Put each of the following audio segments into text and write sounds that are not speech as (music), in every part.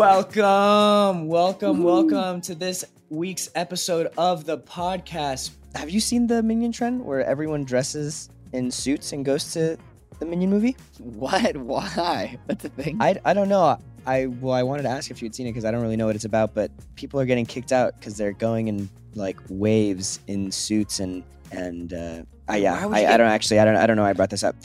Welcome, welcome, welcome to this week's episode of the podcast. Have you seen the Minion trend where everyone dresses in suits and goes to the Minion movie? What? Why? What's the thing? I, I don't know. I well, I wanted to ask if you'd seen it because I don't really know what it's about. But people are getting kicked out because they're going in like waves in suits and and uh, I, yeah, I, I don't actually I don't I don't know. why I brought this up.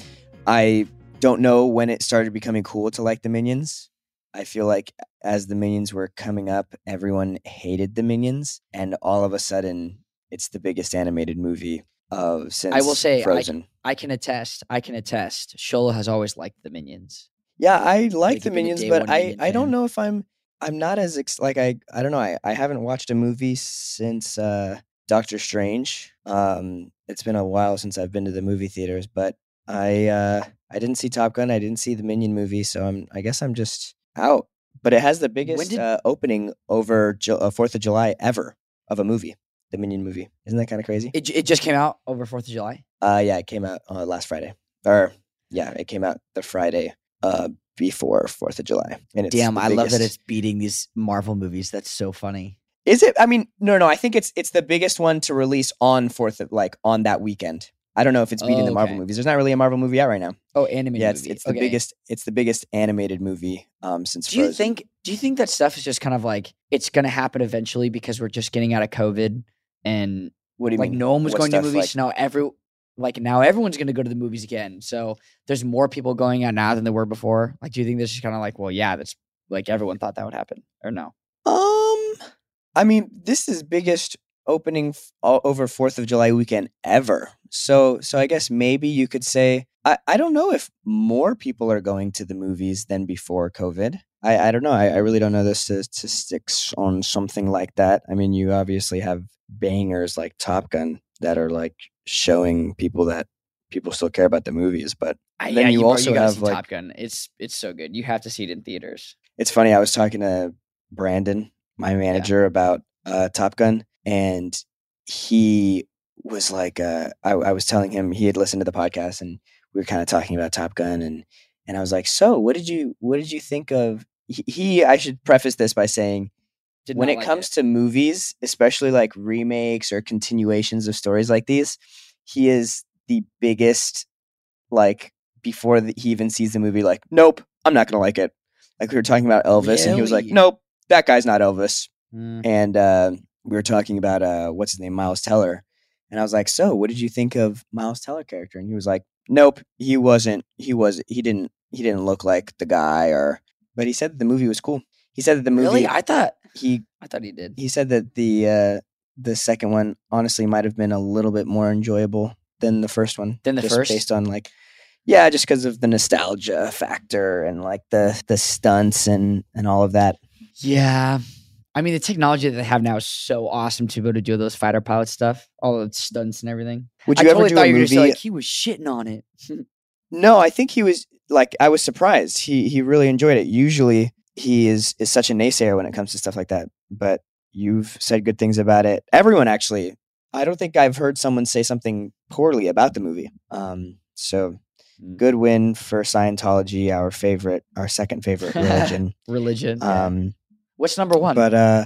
I don't know when it started becoming cool to like the Minions. I feel like as the Minions were coming up, everyone hated the Minions, and all of a sudden, it's the biggest animated movie of since I will say, I- Frozen. I can attest. I can attest. Xolo has always liked the minions. Yeah, I like Like, the you've been a Minions, but I Minion I don't fan. know if I'm I'm not as ex- like I I don't know. I I haven't watched a movie since uh Doctor Strange. Um it's been a while since I've been to the movie theaters, but I uh I didn't see Top Gun. I didn't see the Minion movie, so I'm I guess I'm just out. But it has the biggest did- uh, opening over Ju- uh, 4th of July ever of a movie. The Minion movie. Isn't that kind of crazy? It, it just came out over Fourth of July. Uh, yeah, it came out uh, last Friday. Or yeah, it came out the Friday uh before Fourth of July. And it's Damn, I love that it's beating these Marvel movies. That's so funny. Is it? I mean, no, no. I think it's it's the biggest one to release on Fourth of like on that weekend. I don't know if it's beating Oh, the Marvel okay. movies. There's not really a Marvel movie out right now. Oh, animated yeah, it's movie. it's the Okay. biggest it's the biggest animated movie um since. Do you Frozen. think? Do you think that stuff is just kind of like it's gonna happen eventually because we're just getting out of COVID and What do you like mean? no one was What going to movies. like- so now every like now everyone's gonna go to the movies again. So there's more people going out now than there were before. Like, do you think this is kind of like, well, yeah, that's like everyone thought that would happen, or no? Um, I mean, this is biggest opening f- over Fourth of July weekend ever. So, so I guess maybe you could say I, I don't know if more people are going to the movies than before COVID. I, I don't know. I, I really don't know the statistics on something like that. I mean, you obviously have bangers like Top Gun that are like showing people that people still care about the movies. But I, Then yeah, you bro, also gotta have, like- Top Gun. It's it's so good. You have to see it in theaters. it's funny. I was talking to Brandon, my manager, about uh, Top Gun, and he was like, uh, I, I was telling him he had listened to the podcast, and we were kind of talking about Top Gun, and and I was like, so what did you what did you think of? He, he I should preface this by saying Did when it like comes to movies, especially like remakes or continuations of stories like these, he is the biggest. Like before the, he even sees the movie, like, nope, I'm not gonna like it. Like we were talking about Elvis, and he was like, nope, that guy's not Elvis. Mm. And uh, we were talking about uh, what's his name, Miles Teller, and I was like, so what did you think of Miles Teller character? And he was like, nope, he wasn't. He was. He didn't. He didn't look like the guy, or. But he said that the movie was cool. He said that the movie. really, I thought he I thought he did. he said that the uh the second one honestly might have been a little bit more enjoyable than the first one Than the just first? based on like yeah just because of the nostalgia factor and like the the stunts and and all of that Yeah. I mean, the technology that they have now is so awesome to be able to do those fighter pilot stuff, all the stunts and everything. would I you totally ever do thought a you were movie like he was shitting on it. (laughs) no i think he was like i was surprised he he really enjoyed it usually he is is such a naysayer when it comes to stuff like that but you've said good things about it everyone actually i don't think i've heard someone say something poorly about the movie um so Mm. good win for Scientology, our favorite, our second favorite (laughs) religion. Religion. um, What's number one? but uh,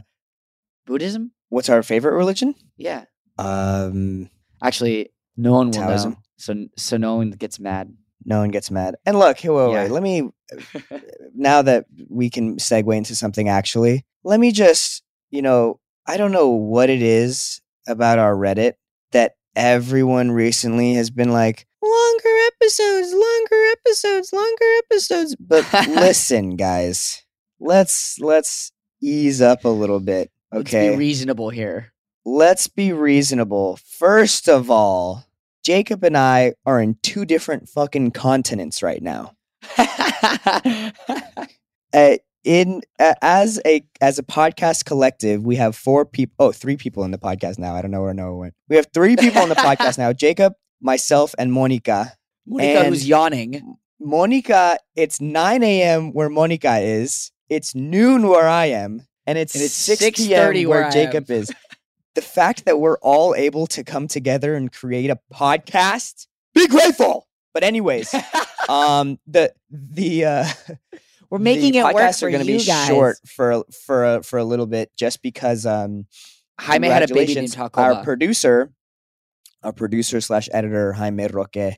Buddhism? what's our favorite religion? Yeah. Um, Actually, no one will Taoism. know. So so no one gets mad. no one gets mad. And look, here, wait, Yeah. wait, let me. (laughs) Now that we can segue into something, actually, let me just, you know, I don't know what it is about our Reddit that everyone recently has been like longer episodes, longer episodes, longer episodes. But (laughs) listen, guys, let's let's ease up a little bit. Let's Okay. be reasonable here. let's be reasonable. First of all, Jacob and I are in two different fucking continents right now. Uh, (laughs) in uh, as a as a podcast collective, we have four people. Oh, three people in the podcast now. I don't know where Noah went. We have three people in the podcast now. (laughs) Jacob, myself, and Monica. Monica, who's yawning. Monica, it's 9 a.m. where Monica is. It's noon where I am, and it's, And it's 6 6:30 p.m. where where Jacob is. The fact that we're all able to come together and create a podcast, be grateful. But anyways, (laughs) um, the the uh, We're making the it work for are gonna be guys. short for for a, for a little bit, just because um, Jaime had a baby named congratulations, Our producer, our producer slash editor Jaime Roque,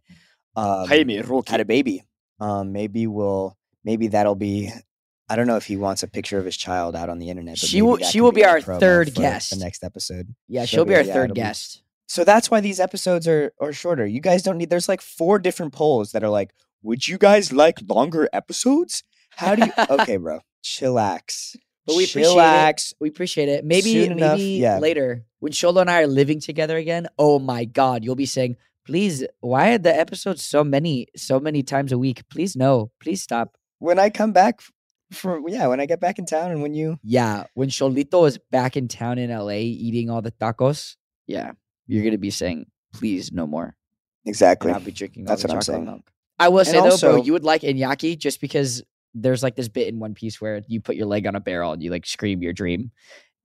um, Jaime Roque had a baby. Um, maybe we'll maybe that'll be. I don't know if he wants a picture of his child out on the internet. But She will- she will be our third guest. The next episode. yeah, she'll she'll be be- our yeah, third it'll be- guest. So that's why these episodes are are shorter. You guys don't need. There's like four different polls that are like, would you guys like longer episodes? How do you? (laughs) okay, bro, chillax. But we appreciate it. We appreciate it. Maybe Soon enough, maybe yeah. later when Xolo and I are living together again. Oh my God, you'll be saying, "Please, why are the episodes so many, so many times a week? Please no, please stop." When I come back from yeah, when I get back in town and when you Yeah, when Sholito is back in town in LA eating all the tacos, yeah, you're gonna be saying, "Please, no more." exactly. And I'll be drinking. That's all the what I'm saying. Milk. I will say though, bro, you would like Iñaki just because there's like this bit in One Piece where you put your leg on a barrel and you like scream your dream,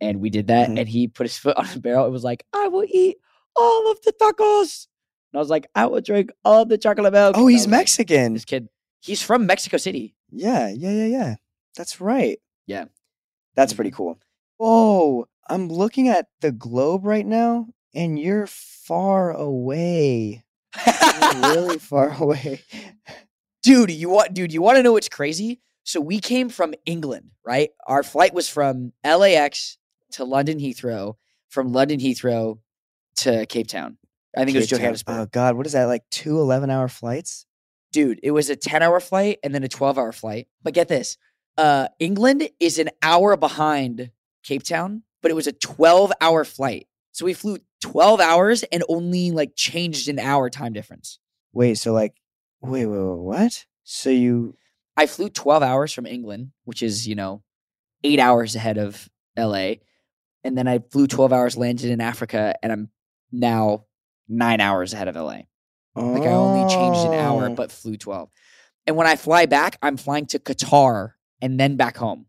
and we did that, Mhm. and he put his foot (laughs) on a barrel. It was like, "I will eat all of the tacos," and I was like, "I will drink all the chocolate milk." Oh, he's was like, Mexican. this kid, he's from Mexico City. Yeah, yeah, yeah, yeah. That's right. Yeah. That's pretty mm-hmm. cool. Whoa, I'm looking at the globe right now, and you're far away. You're really (laughs) far away. (laughs) dude you want dude you want to know what's crazy so we came from england right our flight was from lax to london heathrow from london heathrow to cape town i think it was Cape Town. johannesburg Oh God, what is that? Like two 11 hour flights? dude it was a 10 hour flight and then a 12 hour flight but get this uh england is an hour behind cape town but it was a 12 hour flight so we flew 12 hours and only like changed an hour time difference Wait, so like, wait, wait, wait, what? So you, I flew 12 hours from England, which is, you know, eight hours ahead of LA. And then I flew 12 hours, landed in Africa, and I'm now nine hours ahead of LA. Like I only changed an hour, Oh. but flew 12. And when I fly back, I'm flying to Qatar and then back home,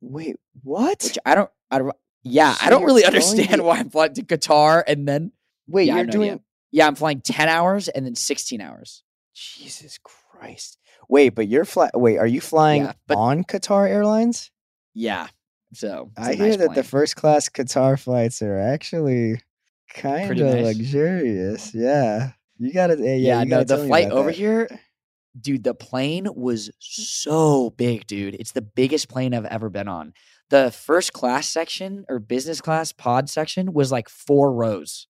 wait, what? which I don't, I don't, yeah, So I don't really (laughs) understand to- why I'm flying to Qatar and then, Wait, yeah, you're doing, yeah. yeah, I'm flying 10 hours and then 16 hours. Jesus Christ. Wait, but you're fly, wait, are you flying Yeah, but- on Qatar Airlines? Yeah. So I I hear nice that the first class Qatar flights are actually kind of nice. luxurious. Yeah. You gotta, yeah, Yeah, you no, gotta the flight over that. here, dude, the plane was so big, dude. It's the biggest plane I've ever been on. The first class section or business class pod section was like four rows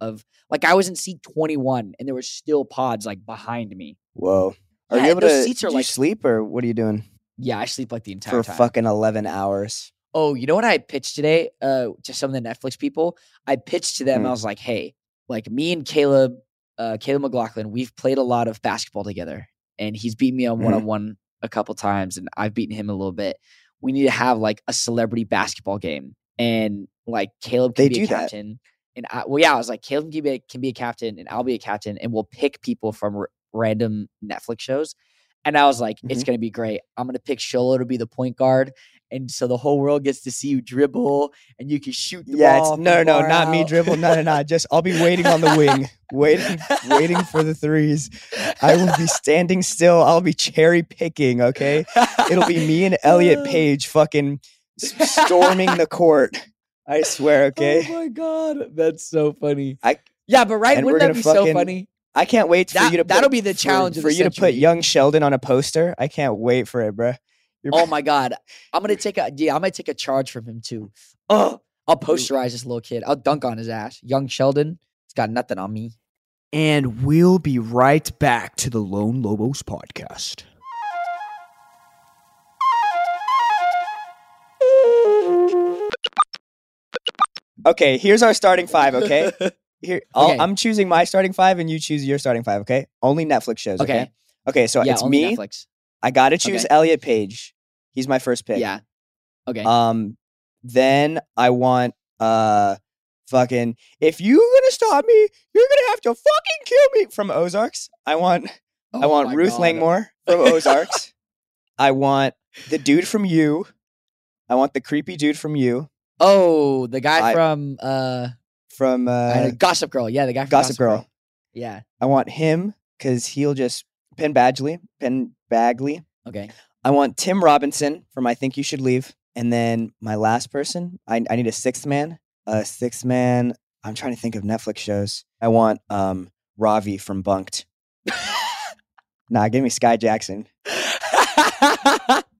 of like I was in seat 21 and there were still pods like behind me. Whoa. Are Yeah, you able to seats are like- sleep or what are you doing Yeah, I sleep like the entire for time. fucking 11 hours? Oh, you know what I pitched today uh, to some of the Netflix people? I pitched to them. Hmm. I was like, "Hey, like me and Caleb, uh, Caleb McLaughlin, we've played a lot of basketball together, and he's beat me on one on one a couple times, and I've beaten him a little bit. We need to have like a celebrity basketball game, and like Caleb can They be do a that. captain, and I, well, yeah, I was like, Caleb can be a, can be a captain, and I'll be a captain, and we'll pick people from r- random Netflix shows." And I was like, it's Mhm. gonna be great. I'm gonna pick Xolo to be the point guard, and so the whole world gets to see you dribble and you can shoot the Yeah, ball. no, no, far not me dribble. No, no, no. Just I'll be waiting on the wing, (laughs) waiting, waiting for the threes. I will be standing still. I'll be cherry picking. Okay, it'll be me and Elliot (laughs) Page fucking storming the court. I swear. (laughs) Oh okay, Oh my god, that's so funny. I- yeah, but right, wouldn't that be so funny? I can't wait for That- you to. Put, that'll be the challenge for the you to put young Sheldon on a poster. I can't wait for it, bruh. You're- Oh my god, I'm gonna take a yeah, I'm gonna take a charge from him too. Oh, I'll posterize this little kid. I'll dunk on his ass. Young Sheldon, he's got nothing on me. And we'll be right back to the Lone Lobos podcast. Okay, here's our starting five. Okay, (laughs) here I'll, Okay. I'm choosing my starting five, and you choose your starting five. Okay, only Netflix shows. Okay, Okay. okay. So yeah, it's me. Netflix. I gotta choose Okay. Elliot Page. He's my first pick. Yeah. Okay. Um, then I want uh, fucking. If you're gonna stop me, you're gonna have to fucking kill me from Ozarks. I want. I Oh want Ruth God. Langmore from Ozarks. (laughs) I want the dude from You. I want the creepy dude from You. Oh, the guy I- from uh, From uh, Gossip Girl. Yeah, the guy from Gossip Girl. Yeah. I want him because he'll just Penn Badgley. Penn Badgley. Okay. I want Tim Robinson from I Think You Should Leave. And then my last person, I, I need a sixth man. A sixth man. I'm trying to think of Netflix shows. I want um Ravi from Bunk'd. (laughs) nah, give me Skai Jackson.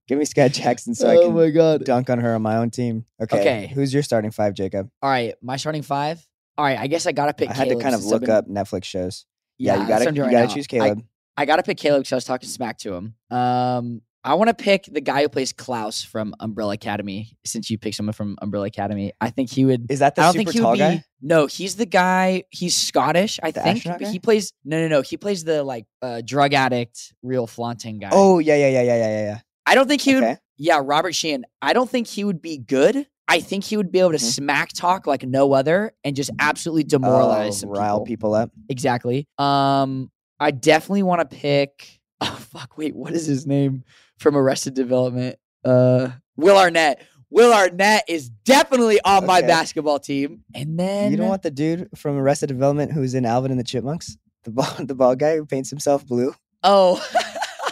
Give me Skai Jackson so I oh can my god. dunk on her on my own team. Okay. Okay. Who's your starting five, Jacob? All right, my starting five. All right, I guess I gotta pick. I had Caleb to kind of look been- up Netflix shows. Yeah, you gotta you gotta right choose Caleb. I- I gotta pick Caleb because I was talking smack to him. Um, I want to pick the guy who plays Klaus from Umbrella Academy. Since you picked someone from Umbrella Academy, I think he would. Is that the I don't super think he tall would be. guy? No, he's the guy. He's Scottish, I The think. He plays. No, no, no. He plays the like uh, drug addict, real flaunting guy. Oh yeah, yeah, yeah, yeah, yeah, yeah. I don't think he would. Yeah, Robert Sheehan. I don't think he would be good. I think he would be able to Mhm. smack talk like no other and just absolutely demoralize Oh, some rile people. people up. Exactly. Um, I definitely want to pick. (laughs) Oh fuck! Wait, what is his name from Arrested Development? Uh, Will Arnett. Will Arnett is definitely on my basketball team. And then You don't want the dude from Arrested Development who's in Alvin and the Chipmunks? The ball, (laughs) the bald guy who paints himself blue. oh,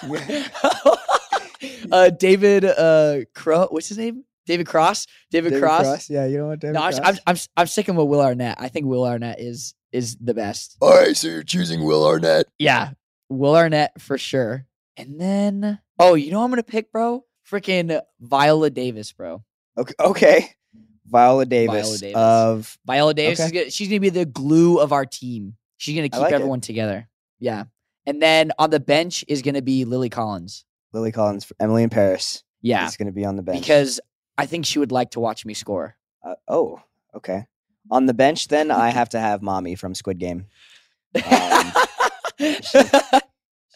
(laughs) uh, David uh Crow. What's his name? David Cross. David, David Cross. Yeah, you don't want David No, I'm, Cross. I'm, I'm, I'm sticking with Will Arnett. I think Will Arnett is is the best. All right, so you're choosing Will Arnett. Yeah, Will Arnett for sure. And then, oh, you know what I'm gonna pick, bro? Freaking Viola Davis, bro. Okay, okay. Viola Davis, Davis. of Viola Davis is gonna, she's gonna be the glue of our team. She's gonna keep like it. everyone together. Yeah. And then on the bench is gonna be Lily Collins. Lily Collins, for Emily in Paris. Yeah, is going to be on the bench because I think she would like to watch me score. Uh, oh, okay. On the bench, then I have to have Mommy from Squid Game. Um, (laughs)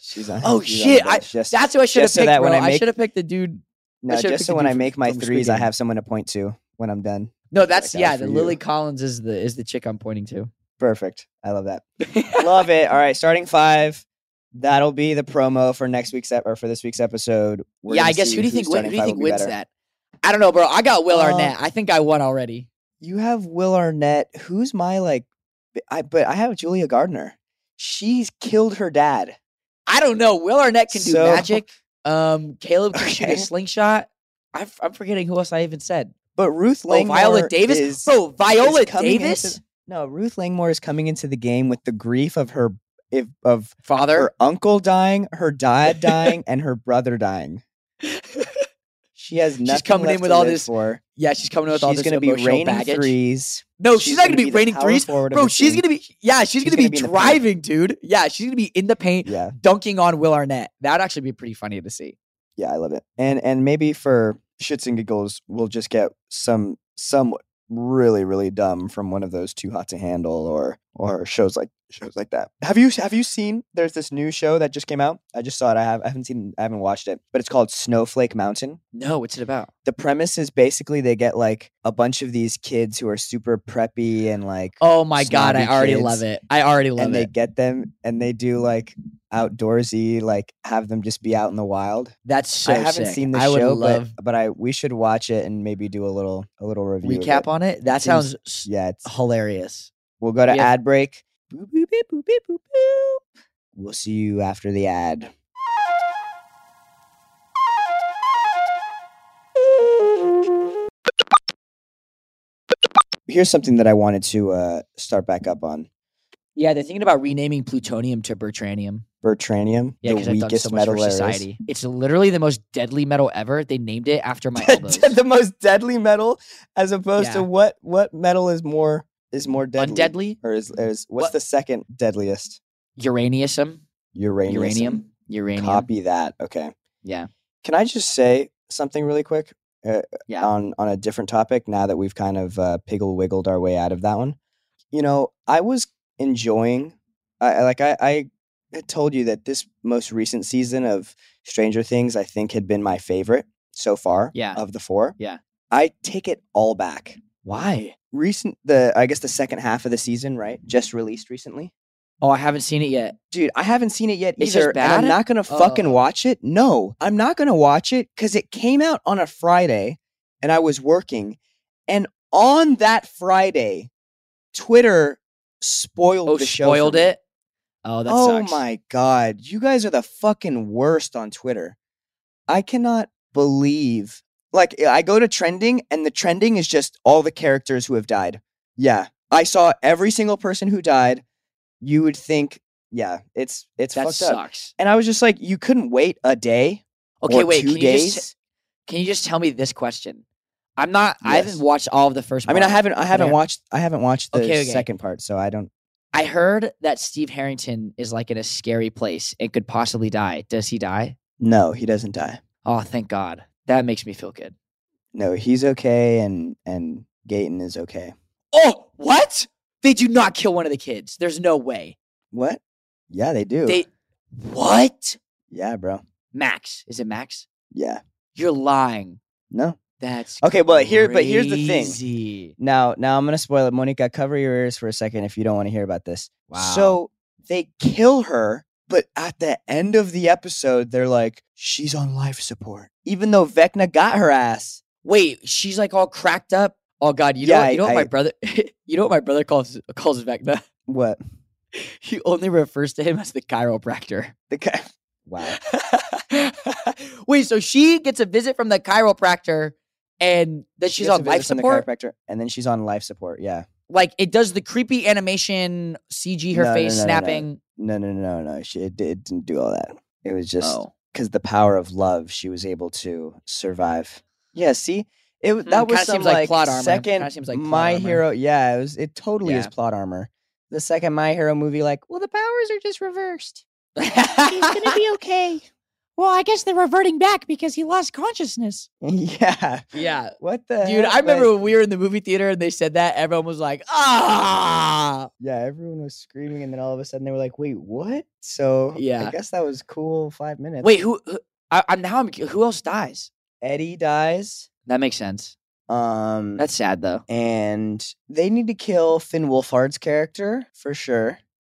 She's on. Oh, she's on shit, I- just- That's who I should have just so picked, that bro. when I I should have picked the dude. no, just so when I make my threes, I have someone to point to when I'm done. No, that's that yeah. was The Lily you. Collins is the is the chick I'm pointing to. Perfect. I love that. (laughs) love it. All right, starting five. That'll be the promo for next week's ep- or for this week's episode. We're yeah, I guess who do you think? Who do you think wins better. that? I don't know, bro. I got Will Uh, Arnett. I think I won already. You have Will Arnett. Who's my like? I, but I have Julia Garner. She's killed her dad. I don't know. Will Arnett can do So- magic. Um, Caleb can shoot a slingshot. I, I'm forgetting who else I even said. But Ruth Langmore, Oh, Viola Davis, is, bro. Viola is coming into Davis, no, Ruth Langmore is coming into the game with the grief of her if, of father. her uncle dying, her dad (laughs) dying, and her brother dying. She has nothing coming in with all this for. yeah, she's coming in with all this. She's going to be raining baggage. threes. No, she's, not gonna be the raining threes, bro. She's gonna be yeah, she's, She's gonna, gonna be, be in the paint. driving, dude. Yeah, she's gonna be in the paint, Yeah, dunking on Will Arnett. That'd actually be pretty funny to see. yeah, I love it. And and maybe for shits and giggles, we'll just get some some really really dumb from one of those too hot to handle or or shows like shows like that. Have you have you seen? There's this new show that just came out. I just saw it. I have I haven't seen I haven't watched it, but it's called Snowflake Mountain. No, what's it about? The premise is basically they get like a bunch of these kids who are super preppy and like Oh my god, I already kids, love it. I already love it. and they get them and they do like outdoorsy like have them just be out in the wild. That's so I haven't sick. seen the show, love but but I we should watch it and maybe do a little a little review. recap it. on it. That seems- sounds s- Yeah, it's hilarious. We'll go to have- ad break. Boop, boop, boop, beep, boop, boop. We'll see you after the ad. Here's something that I wanted to uh, start back up on. Yeah, they're thinking about renaming plutonium to bertranium. Bertranium, Yeah, the because I've done weakest so metal for there is. society. It's literally the most deadly metal ever. They named it after my (laughs) elbows. the most deadly metal, as opposed Yeah. to what what metal is more is more deadly, Undeadly or is, mm-hmm. is what's What- the second deadliest? uranium. Uranium. Uranium. Uranium. Copy that. Okay. Yeah. Can I just say something really quick uh, uh, Yeah. on on a different topic? Now that we've kind of uh, piggle wiggled our way out of that one, you know, I was enjoying. I I- like I, I had told you that this most recent season of Stranger Things, I think, had been my favorite so far. Yeah. Of the four. Yeah. I take it all back. Why? Recent the I guess the second half of the season, right? Just released recently. Oh, I haven't seen it yet. Dude, I haven't seen it yet It's just either. and I'm not gonna fucking Oh. watch it. No, I'm not gonna watch it because it came out on a Friday and I was working. And on that Friday, Twitter spoiled Oh, the show. spoiled it. Oh, that oh sucks. my god. You guys are the fucking worst on Twitter. I cannot believe. Like I go to trending and the trending is just all the characters who have died. Yeah. I saw every single person who died. You would think, yeah, it's it's That fucked up. sucks. And I was just like, you couldn't wait a day Okay, or wait. two Can you, days. just, can you just tell me this question? I'm not. I haven't watched all of the first. I mean, I haven't I haven't watched I haven't watched the Okay, okay. second part, so I don't. I heard that Steve Harrington is like in a scary place and could possibly die. Does he die? No, he doesn't die. Oh, thank God. That makes me feel good. No, he's okay, and and Gaten is okay. Oh, what? They do not kill one of the kids. There's no way. What? Yeah, they do. They what? yeah, bro. Max. Is it Max? Yeah. You're lying. No. That's Okay, well, here- but here's the thing. Now, now I'm gonna spoil it. Monica, cover your ears for a second if you don't want to hear about this. Wow. So they kill her, but at the end of the episode, they're like, she's on life support, even though Vecna got her ass. Wait, she's like all cracked up. Oh God, you Yeah, know, you know I- what my I- brother, (laughs) you know what my brother calls calls Vecna. (laughs) What? He only refers to him as the chiropractor. The guy. Wow. (laughs) Wait, so she gets a visit from the chiropractor, and that she's She on life visit from the support. chiropractor, and then she's on life support. Yeah. Like it does the creepy animation CG, her No, face no, no. snapping. No, no, no, no. She it, it didn't do all that. It was just Oh, because the power of love, she was able to survive. Yeah. See, it was Hmm, that was kinda some seems like like, plot armor. second Kinda seems like plot My armor. Hero. Yeah, it was. It totally is Yeah. plot armor. The second My Hero movie, like, well, the powers are just reversed. She's gonna be (laughs) okay. Well, I guess they're reverting back because he lost consciousness. (laughs) yeah. yeah, What the dude. heck? I remember Like, when we were in the movie theater and they said that. Everyone was like, "Ah!" yeah, everyone was screaming, and then all of a sudden they were like, "Wait, what?" So Yeah. I guess that was cool. Five minutes. Wait, who? who I, I'm now. I'm, who else dies? Eddie dies. That makes sense. Um, That's sad though. and they need to kill Finn Wolfhard's character for sure.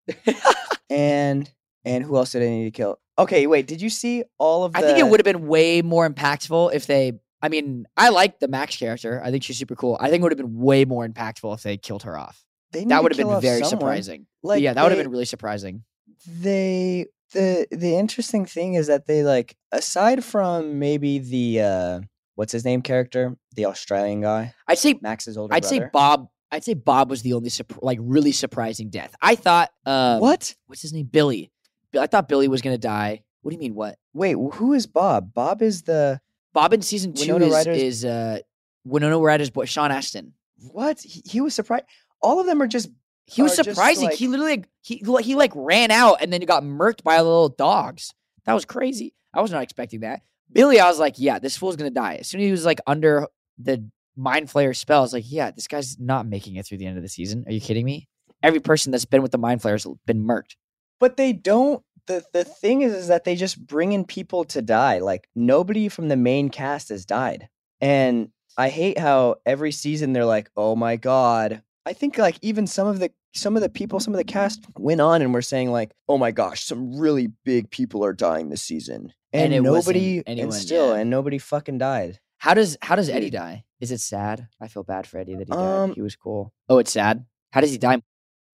(laughs) and and who else did they need to kill? Okay, wait. Did you see all of? The, I think it would have been way more impactful if they. I mean, I like the Max character. I think she's super cool. I think it would have been way more impactful if they killed her off. They That would have been very someone. surprising. Like, yeah, that would have been really surprising. They the the interesting thing is that they like aside from maybe the uh what's his name character, the Australian guy, I'd say. Max's older I'd say. Bob. I'd say Bob was the only like really surprising death. I thought. Um, what? What's his name? Billy. I thought Billy was gonna die. What do you mean? What? Wait, who is Bob? Bob is the Bob in season two Winona is, Ryder's- is uh Winona Ryder's boy, Sean Astin. what? He, he was surprised. All of them are just He was surprising. like- he literally like, he he like ran out and then he got murked by the little dogs. That was crazy. I was not expecting that. Billy, I was like, yeah, this fool's gonna die. As soon as he was like under the mind flayer spell, I was like, yeah, this guy's not making it through the end of the season. Are you kidding me? Every person that's been with the mind flayers has been murked. But they don't the the thing is is that they just bring in people to die like nobody from the main cast has died and i hate how every season they're like oh my god i think like even some of the some of the people some of the cast went on and were saying like oh my gosh some really big people are dying this season And and, nobody and still yeah. and nobody fucking died How does how does Eddie die? Is it sad? I feel bad for Eddie that he died. Um, He was cool. Oh, it's sad. How does he die?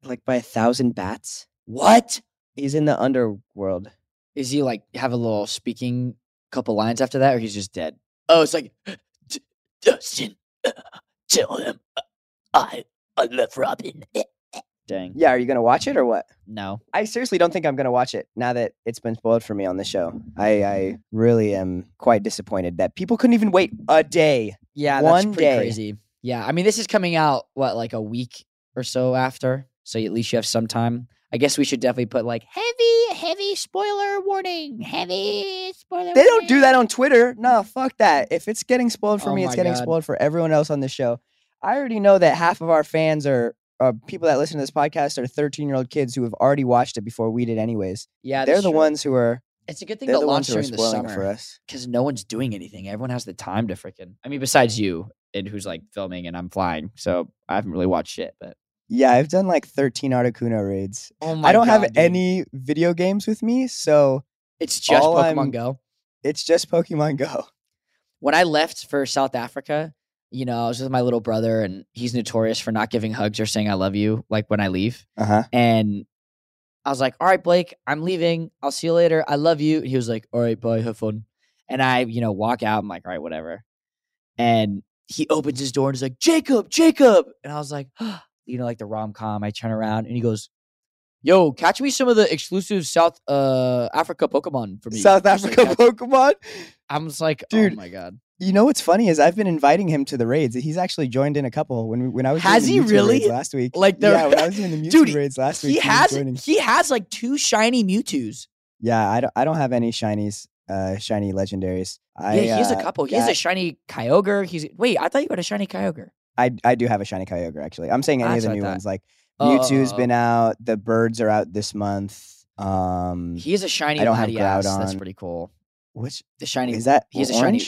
like by a thousand bats What he's in the underworld is he like have a little speaking couple lines after that, or he's just dead? Oh, it's like Dustin, uh, tell him uh, I I love Robin. (laughs) Dang. yeah are you gonna watch it or what No. I seriously don't think I'm going to watch it now that it's been spoiled for me on the show. I, I really am quite disappointed that people couldn't even wait a day. Yeah, One that's pretty day. crazy. Yeah, I mean, this is coming out what like a week or so after, so at least you have some time. I guess we should definitely put like Heavy, heavy spoiler warning. Heavy spoiler They don't do that on Twitter. No, fuck that. If it's getting spoiled for Oh me, it's getting God. spoiled for everyone else on the show. I already know that half of our fans are, are people that listen to this podcast are 13 year old kids who have already watched it before we did, anyways. yeah, they're the true. ones who are. It's a good thing the launch ones who are during the it for us. because no one's doing anything. Everyone has the time to freaking. I mean, besides you and who's like filming and I'm flying, so I haven't really watched shit. But Yeah, I've done like 13 Articuno raids. oh my I don't have dude. any video games with me, so It's just all Pokemon I'm- Go. it's just Pokemon Go. (laughs) when I left for South Africa, you know, I was with my little brother, and he's notorious for not giving hugs or saying "I love you" like when I leave. Uh huh. And I was like, "All right, Blake, I'm leaving. I'll see you later. I love you." And he was like, "All right, bye. Have fun." And I, you know, walk out. I'm like, all right, whatever. And he opens his door and he's like, Jacob, Jacob. And I was like, (gasps) you know, like the rom com. I turn around and he goes, Yo, catch me some of the exclusive South uh Africa Pokemon for me. South (laughs) Just like, Africa Pokemon. I'm just like, Dude, oh my god. You know what's funny is I've been inviting him to the raids. He's actually joined in a couple when when I was Has doing the he raids really? last week. Like the- yeah, when I was doing the (laughs) Mewtwo Dude, raids last week, He has he has like two shiny Mewtwo's. Yeah, I don't I don't have any shinies, uh, shiny legendaries. I, yeah, he has a uh, couple. He has a shiny Kyogre. He's wait, I thought you had a shiny Kyogre. I I do have a shiny Kyogre actually. I'm saying any That's of the new ones. Like Oh, Mewtwo's oh, been out. The birds are out this month. Um, He has a shiny I don't have Latias. That's pretty cool. which The shiny is that? He's has a shiny-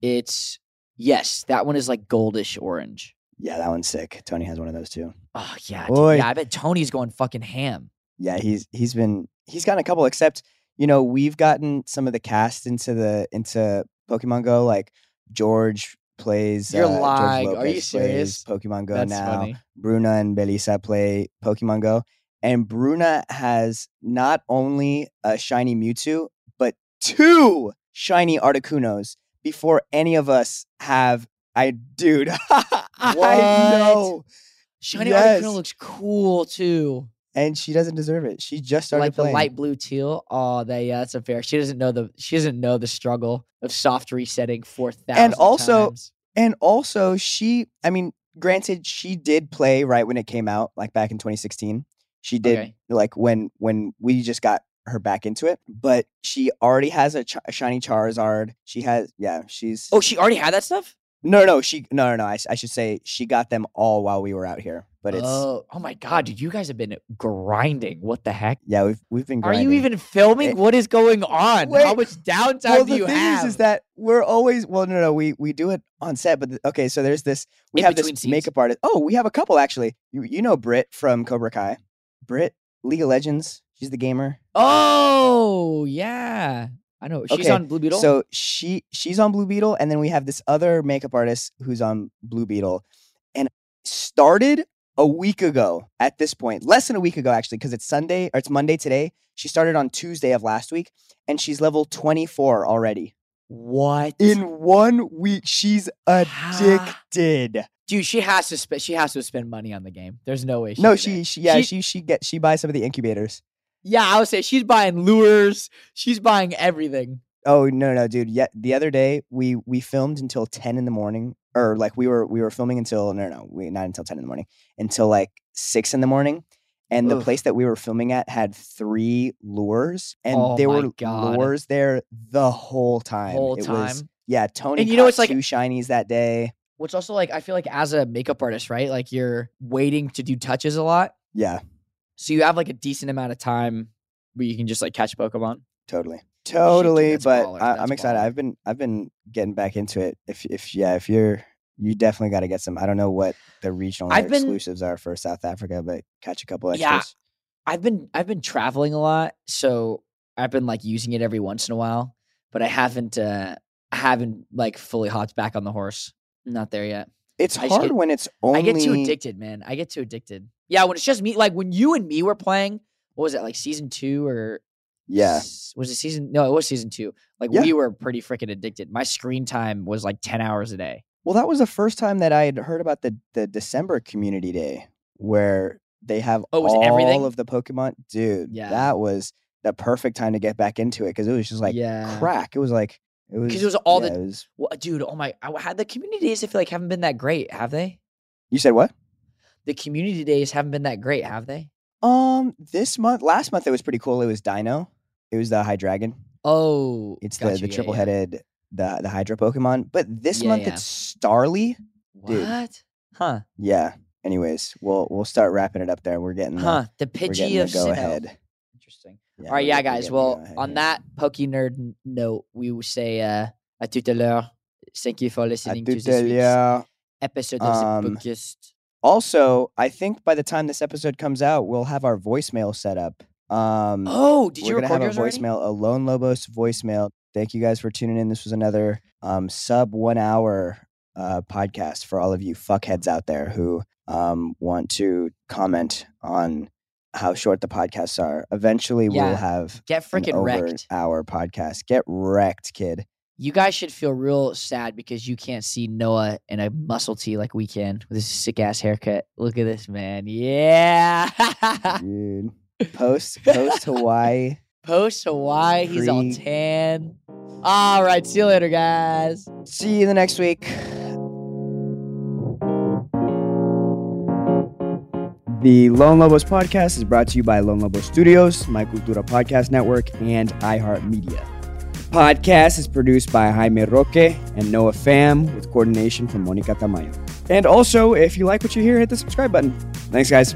It's yes, that one is like goldish orange. Yeah, that one's sick. Tony has one of those too. Oh yeah, yeah. I bet Tony's going fucking ham. Yeah, he's he's been he's gotten a couple. Except you know we've gotten some of the cast into the into Pokemon Go. Like George plays. You're uh, lying. Are you serious? Pokemon Go That's now. funny. Bruna and Belisa play Pokemon Go. And Bruna has not only a shiny Mewtwo, but two shiny Articunos before any of us have. I, dude, (laughs) I know. Shiny Yes. Articuno looks cool too. And she doesn't deserve it. She just started like the playing. light blue teal. Oh, that yeah, that's unfair. She doesn't know the she doesn't know the struggle of soft resetting four thousand. also- times. And also, and also she, I mean, granted, she did play right when it came out, like back in 2016. She did, Okay. like when when we just got her back into it. But she already has a, ch- a shiny Charizard. She has, yeah, she's. Oh, she already had that stuff. no, no, she, no, no, no. I, I should say she got them all while we were out here. But it's, oh, oh my god, dude, you guys have been grinding. What the heck? yeah, we've we've been. Grinding. Are you even filming? It- what is going on? How much downtime well, do the you have? is, is that we're always well, no, no, we we do it on set, but th- okay, so there's this. We In have this scenes. makeup artist. Oh, we have a couple actually. You you know Brit from Cobra Kai, Brit League of Legends. She's the gamer. oh yeah, I know. She's Okay, on Blue Beetle. So she she's on Blue Beetle, and then we have this other makeup artist who's on Blue Beetle, and started a week ago. At this point, less than a week ago actually, because it's Sunday or it's Monday today. She started on Tuesday of last week, and she's level twenty four already. what? In one week, she's addicted. Dude, she has to spend. She has to spend money on the game. There's no way. She no, she, she yeah She- she she get she buys some of the incubators. Yeah, I would say she's buying lures. She's buying everything. Oh no no dude! Yeah, the other day we we filmed until ten in the morning, or like we were we were filming until no no no, we not until ten in the morning until like six in the morning, and the place that we were filming at had three lures, and Oh there were God. lures there the whole time. Whole it time. Was, yeah, Tony. And you know, it's like- two shinies that day. Which also like I feel like as a makeup artist, right? Like you're waiting to do touches a lot, Yeah, so you have like a decent amount of time where you can just like catch Pokemon. totally, totally. but baller, I, I'm excited. baller. I've been I've been getting back into it. If if yeah, if you're you definitely got to get some. I don't know what the regional been- exclusives are for South Africa, but catch a couple extras. Yeah. I've been I've been traveling a lot, so I've been like using it every once in a while, but I haven't uh I haven't like fully hopped back on the horse. I'm not there yet. It's I hard get- when it's only. I get too addicted, man. I get too addicted. Yeah, when it's just me, like when you and me were playing, what was it like season two or Yeah, s- was it season? No, it was season two. Like Yeah. we were pretty freaking addicted. My screen time was like ten hours a day. Well, that was the first time that I had heard about the the December Community Day where they have Oh, was all everything? of the Pokemon. Dude, Yeah. that was the perfect time to get back into it because it was just like yeah, crack. It was like it was 'Cause it was all yeah, the- was- Well, dude, oh my! I had the community days. I feel like haven't been that great, have they? you said what? The community days haven't been that great, have they? Um, this month, last month it was pretty cool. It was Deino. It was the Hydreigon. Oh, It's the you, the yeah, triple headed the the Hydra Pokemon. But this Yeah, month yeah. it's Starly. dude. What? Huh? Yeah. Anyways, we'll we'll start wrapping it up there. We're getting the, Huh? The Pidgey of the go ahead. Interesting. All right, yeah, guys. Well, on that Pokey Nerd note, we will say uh, à tout à l'heure. Thank you for listening to this episode of Um, the podcast. Also, I think by the time this episode comes out, we'll have our voicemail set up. Um, Oh, did we're you gonna record have a already? voicemail, a Lone Lobos voicemail. Thank you guys for tuning in. This was another um, sub one hour uh, podcast for all of you fuckheads out there who um, want to comment on how short the podcasts are. Eventually, Yeah. we'll have Get freaking wrecked. hour podcast. Get wrecked, kid. You guys should feel real sad because you can't see Noah in a muscle tee like we can with his sick ass haircut. Look at this man. Yeah. (laughs) Dude. Post post Hawaii. (laughs) Post Hawaii. He's all tan. All right. See you later, guys. See you the next week. The Lone Lobos podcast is brought to you by Lone Lobos Studios, My Cultura Podcast Network, and iHeartMedia. The podcast is produced by Jaime Roque and Noah Pham with coordination from Monica Tamayo. And also, if you like what you hear, hit the subscribe button. Thanks, guys.